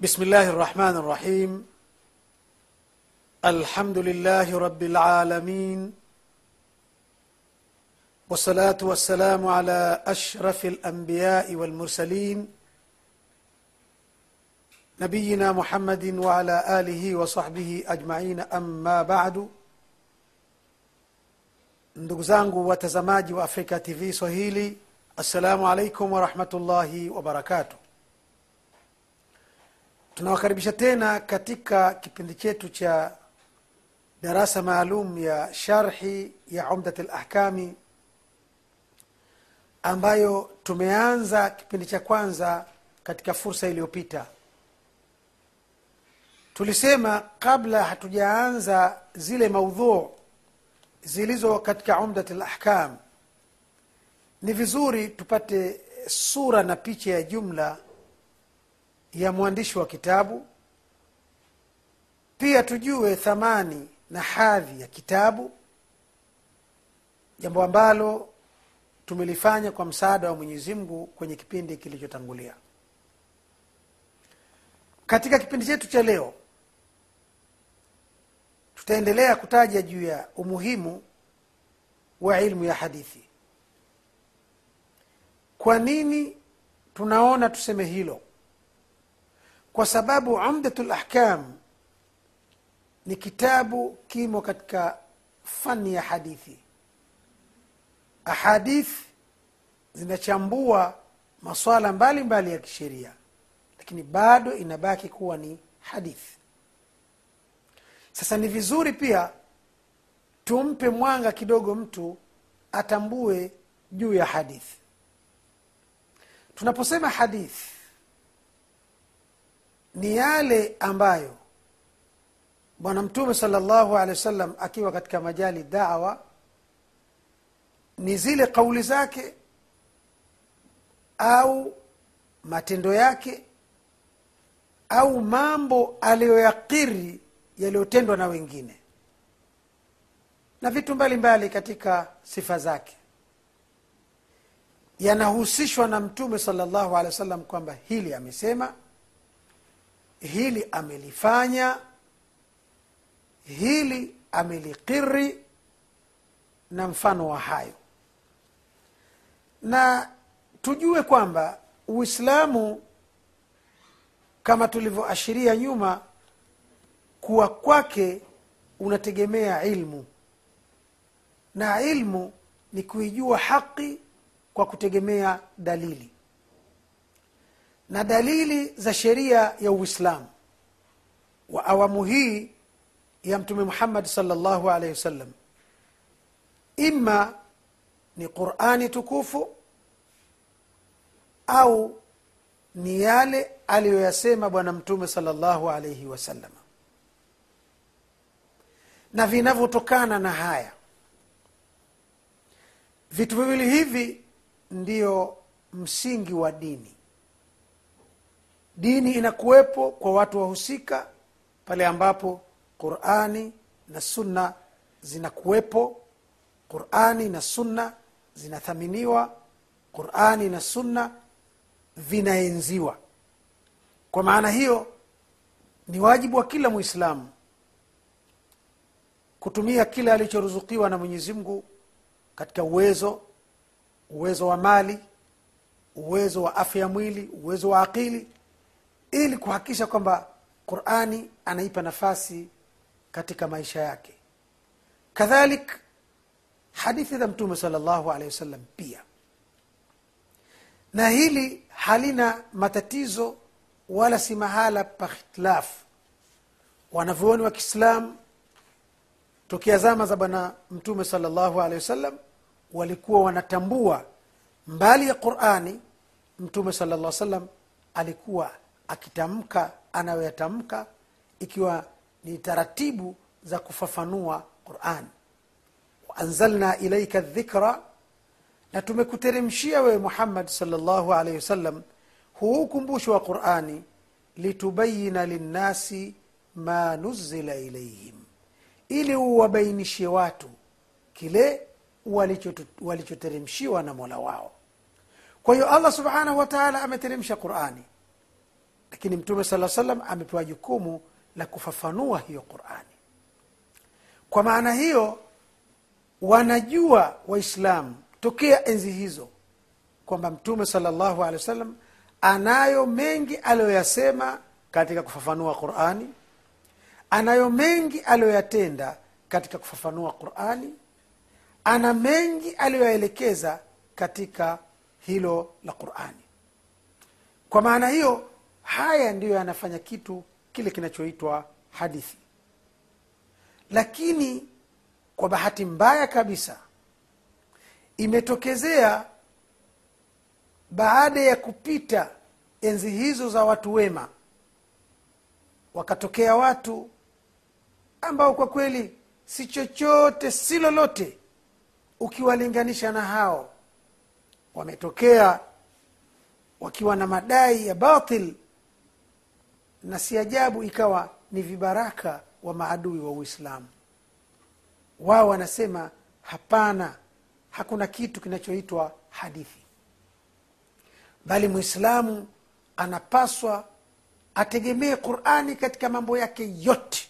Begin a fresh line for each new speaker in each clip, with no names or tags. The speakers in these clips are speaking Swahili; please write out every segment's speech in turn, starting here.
بسم الله الرحمن الرحيم. الحمد لله رب العالمين. والصلاة والسلام على أشرف الأنبياء والمرسلين. نبينا محمد وعلى آله وصحبه ajmain amma badu ndugu zangu watazamaji wa afrika swahili assalamu alaikum warahmatullahi wabarakatuh tunawakaribisha tena katika kipindi chetu cha darasa maalum ya sharhi ya umdat lahkami ambayo tumeanza kipindi cha kwanza katika fursa iliyopita. Tulisema kabla hatujaanza zile maudhuu zilizo katika umdat lahkam ni vizuri tupate sura na picha ya jumla ya mwandishi wa kitabu. Pia tujue thamani na hadhi ya kitabu jambo ambalo tumelifanya kwa msaada wa mwenyezi mungu kwenye kipindi kilichotangulia. Katika kipindi chetu cha leo tutaendelea kutaja juu ya umuhimu wa ilmu ya hadithi. Kwa nini tunaona tuseme hilo kwa sababu umdatu lahkam ni kitabu kimo katika fani ya hadithi. Ahadith zinachambua maswala mbalimbali mbali ya kisheria lakini bado inabaki kuwa ni hadithi. Sasa ni vizuri pia tumpe mwanga kidogo mtu atambue juu ya hadithi. Tunaposema hadithi ni yale ambayo bwana mtume salllahu alehi wa sallam akiwa katika majali dawa ni zile kauli zake au matendo yake au mambo aliyoyakiri yaliyotendwa na wengine na vitu mbalimbali mbali katika sifa zake. Yanahusishwa na mtume salllahu alehi wa sallam kwamba hili amesema hili amelifanya hili amelikiri na mfano wa hayo. Na tujue kwamba uislamu kama tulivyoashiria nyuma kuwa kwake unategemea ilmu. Na ilmu ni kuijua haki kwa kutegemea dalili na dalili za sheria ya uislamu. Wa awamu hii ya mtume muhammad salllahu alaihi wasallam ima ni qurani tukufu au ni yale aliyoyasema bwana mtume salllahu alaihi wasallam na vinavyotokana na haya vitu viwili hivi ndiyo msingi wa dini dini inakuwepo kwa watu wahusika pale ambapo qurani na sunna zinakuwepo. Qurani na sunna zinathaminiwa. Qurani na sunna vinaenziwa. Kwa maana hiyo ni wajibu wa kila mwislamu kutumia kile alichoruzukiwa na mwenyezi mungu katika uwezo uwezo wa mali uwezo wa afya ya mwili uwezo wa akili ili kuhakikisha kwamba qurani anaipa nafasi katika maisha yake. Kadhalik hadithi za mtume salllahu alehi wasallam pia. Na hili halina matatizo wala si mahala pa khitilafu wanavyooni wa kiislamu tokea zama za bwana mtume salllahu alehi wasallam walikuwa wanatambua mbali ya qurani mtume sala llah salam alikuwa akitamka anayoyatamka ikiwa ni taratibu za kufafanua quran. Waanzalna ilaika dhikra na tumekuteremshia wewe muhammad salllahu alaihi wasallam huu ukumbusho wa qurani litubayina linnasi ma nuzila ilaihim ili uwabainishie watu kile walichoteremshiwa na mola wao. Kwa hiyo allah subhanahu wa taala ameteremsha qurani lakini mtume saa salam amepewa jukumu la kufafanua hiyo qurani. Kwa maana hiyo wanajua waislamu tokea enzi hizo kwamba mtume salllahu alehi wa sallam anayo mengi aliyoyasema katika kufafanua qurani anayo mengi aliyoyatenda katika kufafanua qurani ana mengi aliyoyaelekeza katika hilo la qurani. Kwa maana hiyo haya ndiyo yanafanya kitu kile kinachoitwa hadithi. Lakini kwa bahati mbaya kabisa imetokezea baada ya kupita enzi hizo za watu wema wakatokea watu ambao kwa kweli si chochote si lolote ukiwalinganisha na hao. Wametokea wakiwa na madai ya batil na si ajabu ikawa ni vibaraka wa maadui wa uislamu. Wao wanasema hapana hakuna kitu kinachoitwa hadithi. Bali mwislamu anapaswa ategemee qurani katika mambo yake yote.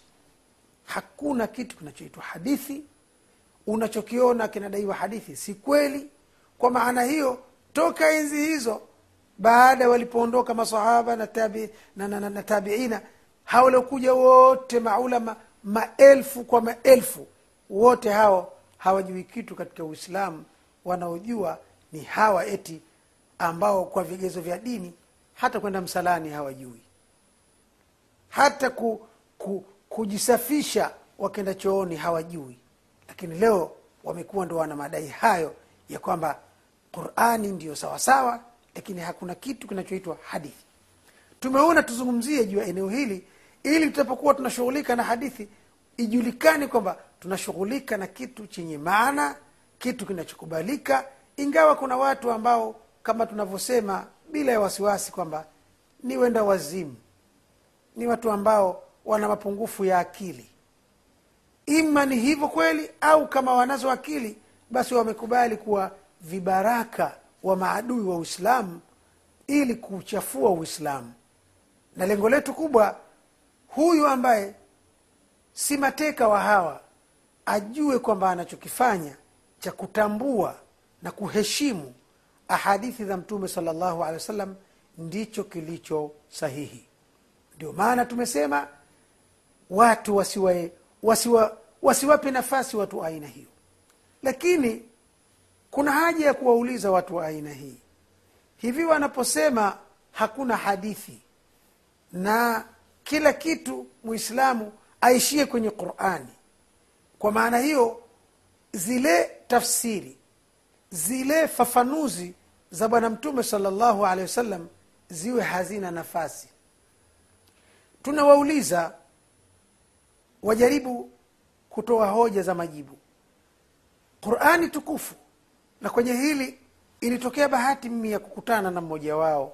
Hakuna kitu kinachoitwa hadithi. Unachokiona kinadaiwa hadithi si kweli. Kwa maana hiyo toka enzi hizo baada walipoondoka masahaba na, tabi, na, na, na, na tabiina hawa waliokuja wote maulama maelfu kwa maelfu wote hao hawajui kitu katika uislamu wanaojua ni hawa eti ambao kwa vigezo vya dini hata kwenda msalani hawajui. Hata ku, ku, kujisafisha wakenda chooni hawajui. Lakini leo wamekuwa ndo wana madai hayo ya kwamba qurani ndiyo sawasawa lakini hakuna kitu kinachoitwa hadithi. Tumeona tuzungumzie juu ya eneo hili ili tutapokuwa tunashughulika na hadithi ijulikane kwamba tunashughulika na kitu chenye maana kitu kinachokubalika ingawa kuna watu ambao kama tunavyosema bila ya wasiwasi kwamba ni wenda wazimu. Ni watu ambao wana mapungufu ya akili. Ima ni hivyo kweli au kama wanazo akili basi wamekubali kuwa vibaraka wa maadui wa uislamu ili kuchafua uislamu. Na lengo letu kubwa huyu ambaye si mateka wa hawa ajue kwamba anachokifanya cha kutambua na kuheshimu ahadithi za mtume salllahu alehi wa sallam ndicho kilicho sahihi. Ndio maana tumesema watu wasiwape wasiwa, wasiwape nafasi watu aina hiyo. Lakini kuna haja ya kuwauliza watu wa aina hii. Hivi wanaposema hakuna hadithi na kila kitu muislamu aishie kwenye qurani. Kwa maana hiyo zile tafsiri zile fafanuzi za bwana mtume salllahu alehi wasallam ziwe hazina nafasi. Tunawauliza wajaribu kutoa hoja za majibu. Qurani tukufu na kwenye hili ilitokea bahati mimi ya kukutana na mmoja wao.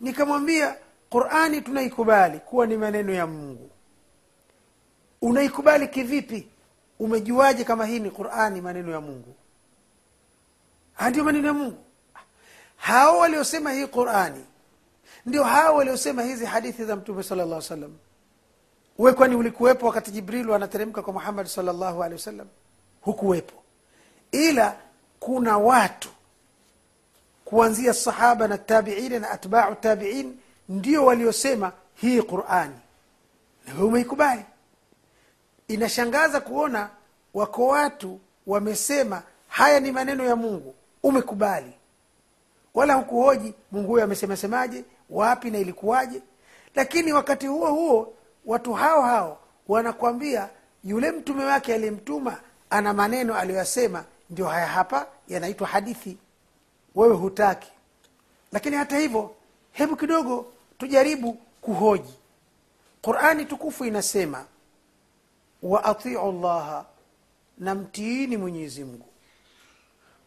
Nikamwambia qurani tunaikubali kuwa ni maneno ya mungu. Unaikubali kivipi? Umejuaje kama hii ni qurani maneno ya mungu? Ndio maneno ya mungu. Hao waliosema hii qurani ndio hao waliosema hizi hadithi za mtume sala llah salam we kwani ulikuwepo wakati jibrilu anateremka kwa muhammadi salllahu alehi wasallam? Hukuwepo. Ila kuna watu kuanzia sahaba na tabiina na atbau tabiin ndio waliosema hii qurani na we umeikubali? Inashangaza kuona wako watu wamesema haya ni maneno ya mungu. Umekubali? Wala hukuhoji mungu huyo amesemasemaje wapi na ilikuwaje? Lakini wakati huo huo watu hao hao wanakwambia yule mtume wake aliyemtuma ana maneno aliyoyasema ndio haya hapa yanaitwa hadithi. Wewe hutaki. Lakini hata hivyo hebu kidogo tujaribu kuhoji. Qurani tukufu inasema wa atiu llaha na mtiini mwenyezi mungu.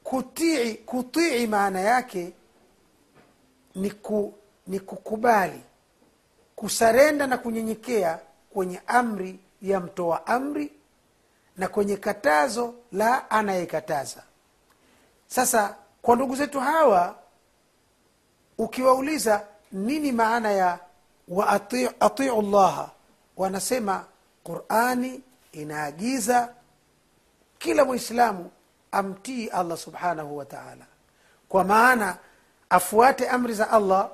Kutii kutii maana yake ni, ku, ni kukubali kusarenda na kunyenyekea kwenye amri ya mtoa amri na kwenye katazo la anayekataza. Sasa kwa ndugu zetu hawa ukiwauliza nini maana ya wa atiu, atiu llaha wanasema qurani inaagiza kila mwislamu amtii allah subhanahu wa taala. Kwa maana afuate amri za allah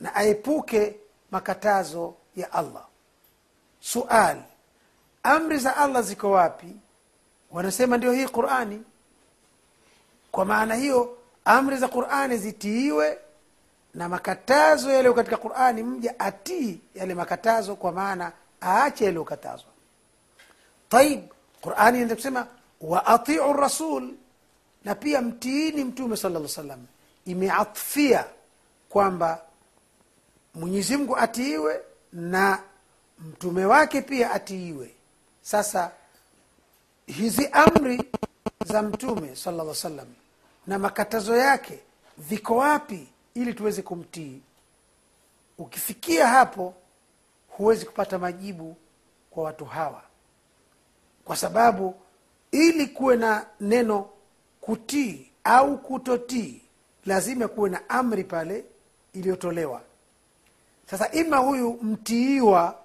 na aepuke makatazo ya allah. Suali amri za allah ziko wapi? Wanasema ndio hii qurani. Kwa maana hiyo amri za qurani zitiiwe na makatazo yaliyo katika qurani mja atii yale makatazo kwa maana aache yaliyokatazwa taib qurani inaweza kusema wa atiu rasul na pia mtiini mtume sala lla salam imeatfia kwamba mwenyezi mungu atiiwe na mtume wake pia atiiwe sasa hizi amri za mtume sala lla salam na makatazo yake viko wapi ili tuweze kumtii? Ukifikia hapo huwezi kupata majibu kwa watu hawa. Kwa sababu ili kuwe na neno kutii au kutotii lazima kuwe na amri pale iliyotolewa. Sasa ima huyu mtiiwa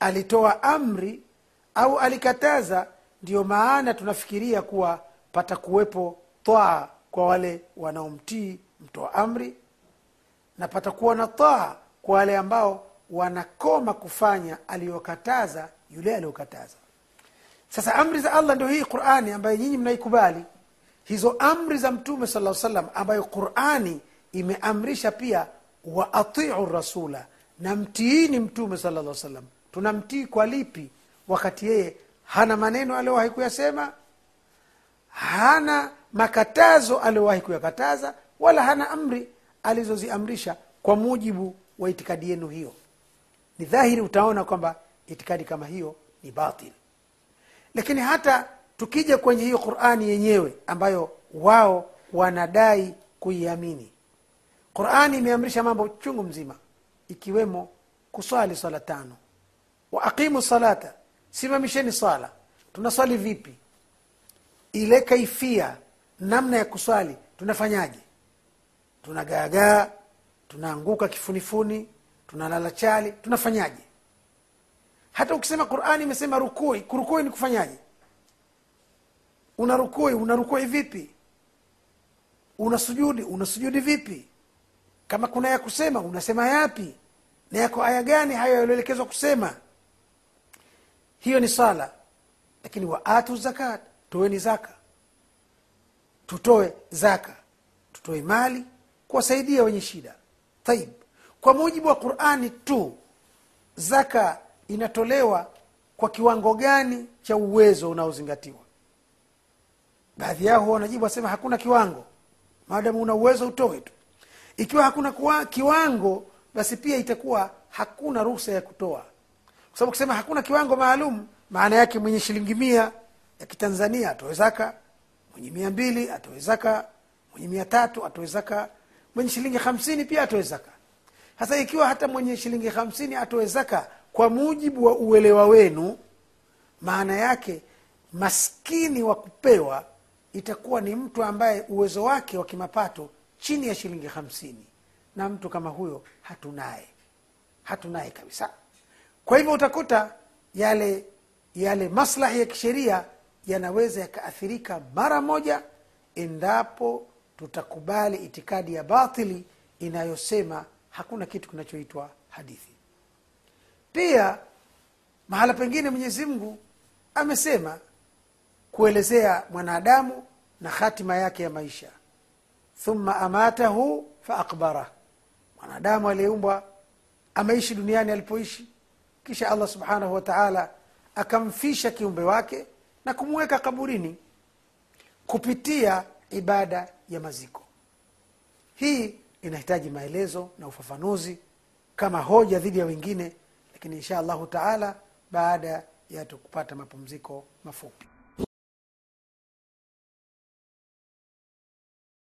alitoa amri au alikataza ndiyo maana tunafikiria kuwa pata kuwepo twaa kwa wale wanaomtii mtoa amri na patakuwa na taa kwa wale ambao wanakoma kufanya aliyokataza yule aliyokataza. Sasa amri za allah ndio hii qurani ambayo nyinyi mnaikubali. Hizo amri za mtume sala salam ambayo qurani imeamrisha pia wa atiu rasula na mtiini mtume sala salam tunamtii kwa lipi wakati yeye hana maneno aliyowahi kuyasema hana makatazo aliyowahi kuyakataza wala hana amri alizoziamrisha kwa mujibu wa itikadi yenu hiyo. Ni dhahiri utaona kwamba itikadi kama hiyo ni batil. Lakini hata tukija kwenye hiyo qurani yenyewe ambayo wao wanadai kuiamini. Qurani imeamrisha mambo chungu mzima ikiwemo kuswali swala tano. Wa aqimu salata simamisheni swala. Tunaswali vipi? Ile kaifia namna ya kuswali tunafanyaje? Tunagaagaa tunaanguka kifunifuni tunalala chali tunafanyaje? Hata ukisema qurani imesema rukui kurukui ni kufanyaje? Unarukui unarukui vipi? Unasujudi unasujudi vipi? Kama kuna ya kusema unasema yapi? Na yako aya gani hayo yalioelekezwa kusema hiyo ni sala. Lakini waatu zakat toweni zaka. Tutoe zaka. Tutoe mali kuwasaidia wenye shida. Taib. Kwa mujibu wa qurani tu zaka inatolewa kwa kiwango gani cha uwezo unaozingatiwa? Baadhi yao wanajibu wasema hakuna kiwango. Maadamu una uwezo utoe tu. Ikiwa hakuna kiwango basi pia itakuwa hakuna ruhusa ya kutoa sababu kusema hakuna kiwango maalum maana yake mwenye shilingi mia ya kitanzania atoe zaka mwenye mia mbili atoe zaka mwenye mia tatu atoe zaka mwenye shilingi hamsini pia atoe zaka. Hasa ikiwa hata mwenye shilingi hamsini atoe zaka kwa mujibu wa uelewa wenu maana yake maskini wa kupewa itakuwa ni mtu ambaye uwezo wake wa kimapato chini ya shilingi hamsini. Na mtu kama huyo hatunaye. Hatunaye kabisa kwa hivyo utakuta yale yale maslahi ya kisheria yanaweza yakaathirika mara moja endapo tutakubali itikadi ya batili inayosema hakuna kitu kinachoitwa hadithi. Pia mahala pengine mwenyezi mungu amesema kuelezea mwanadamu na hatima yake ya maisha. Thumma amatahu faakbarah mwanadamu aliyeumbwa ameishi duniani alipoishi kisha allah subhanahu wa taala akamfisha kiumbe wake na kumweka kaburini kupitia ibada ya maziko. Hii inahitaji maelezo na ufafanuzi kama hoja dhidi ya wengine lakini insha allahu taala baada ya tukupata mapumziko mafupi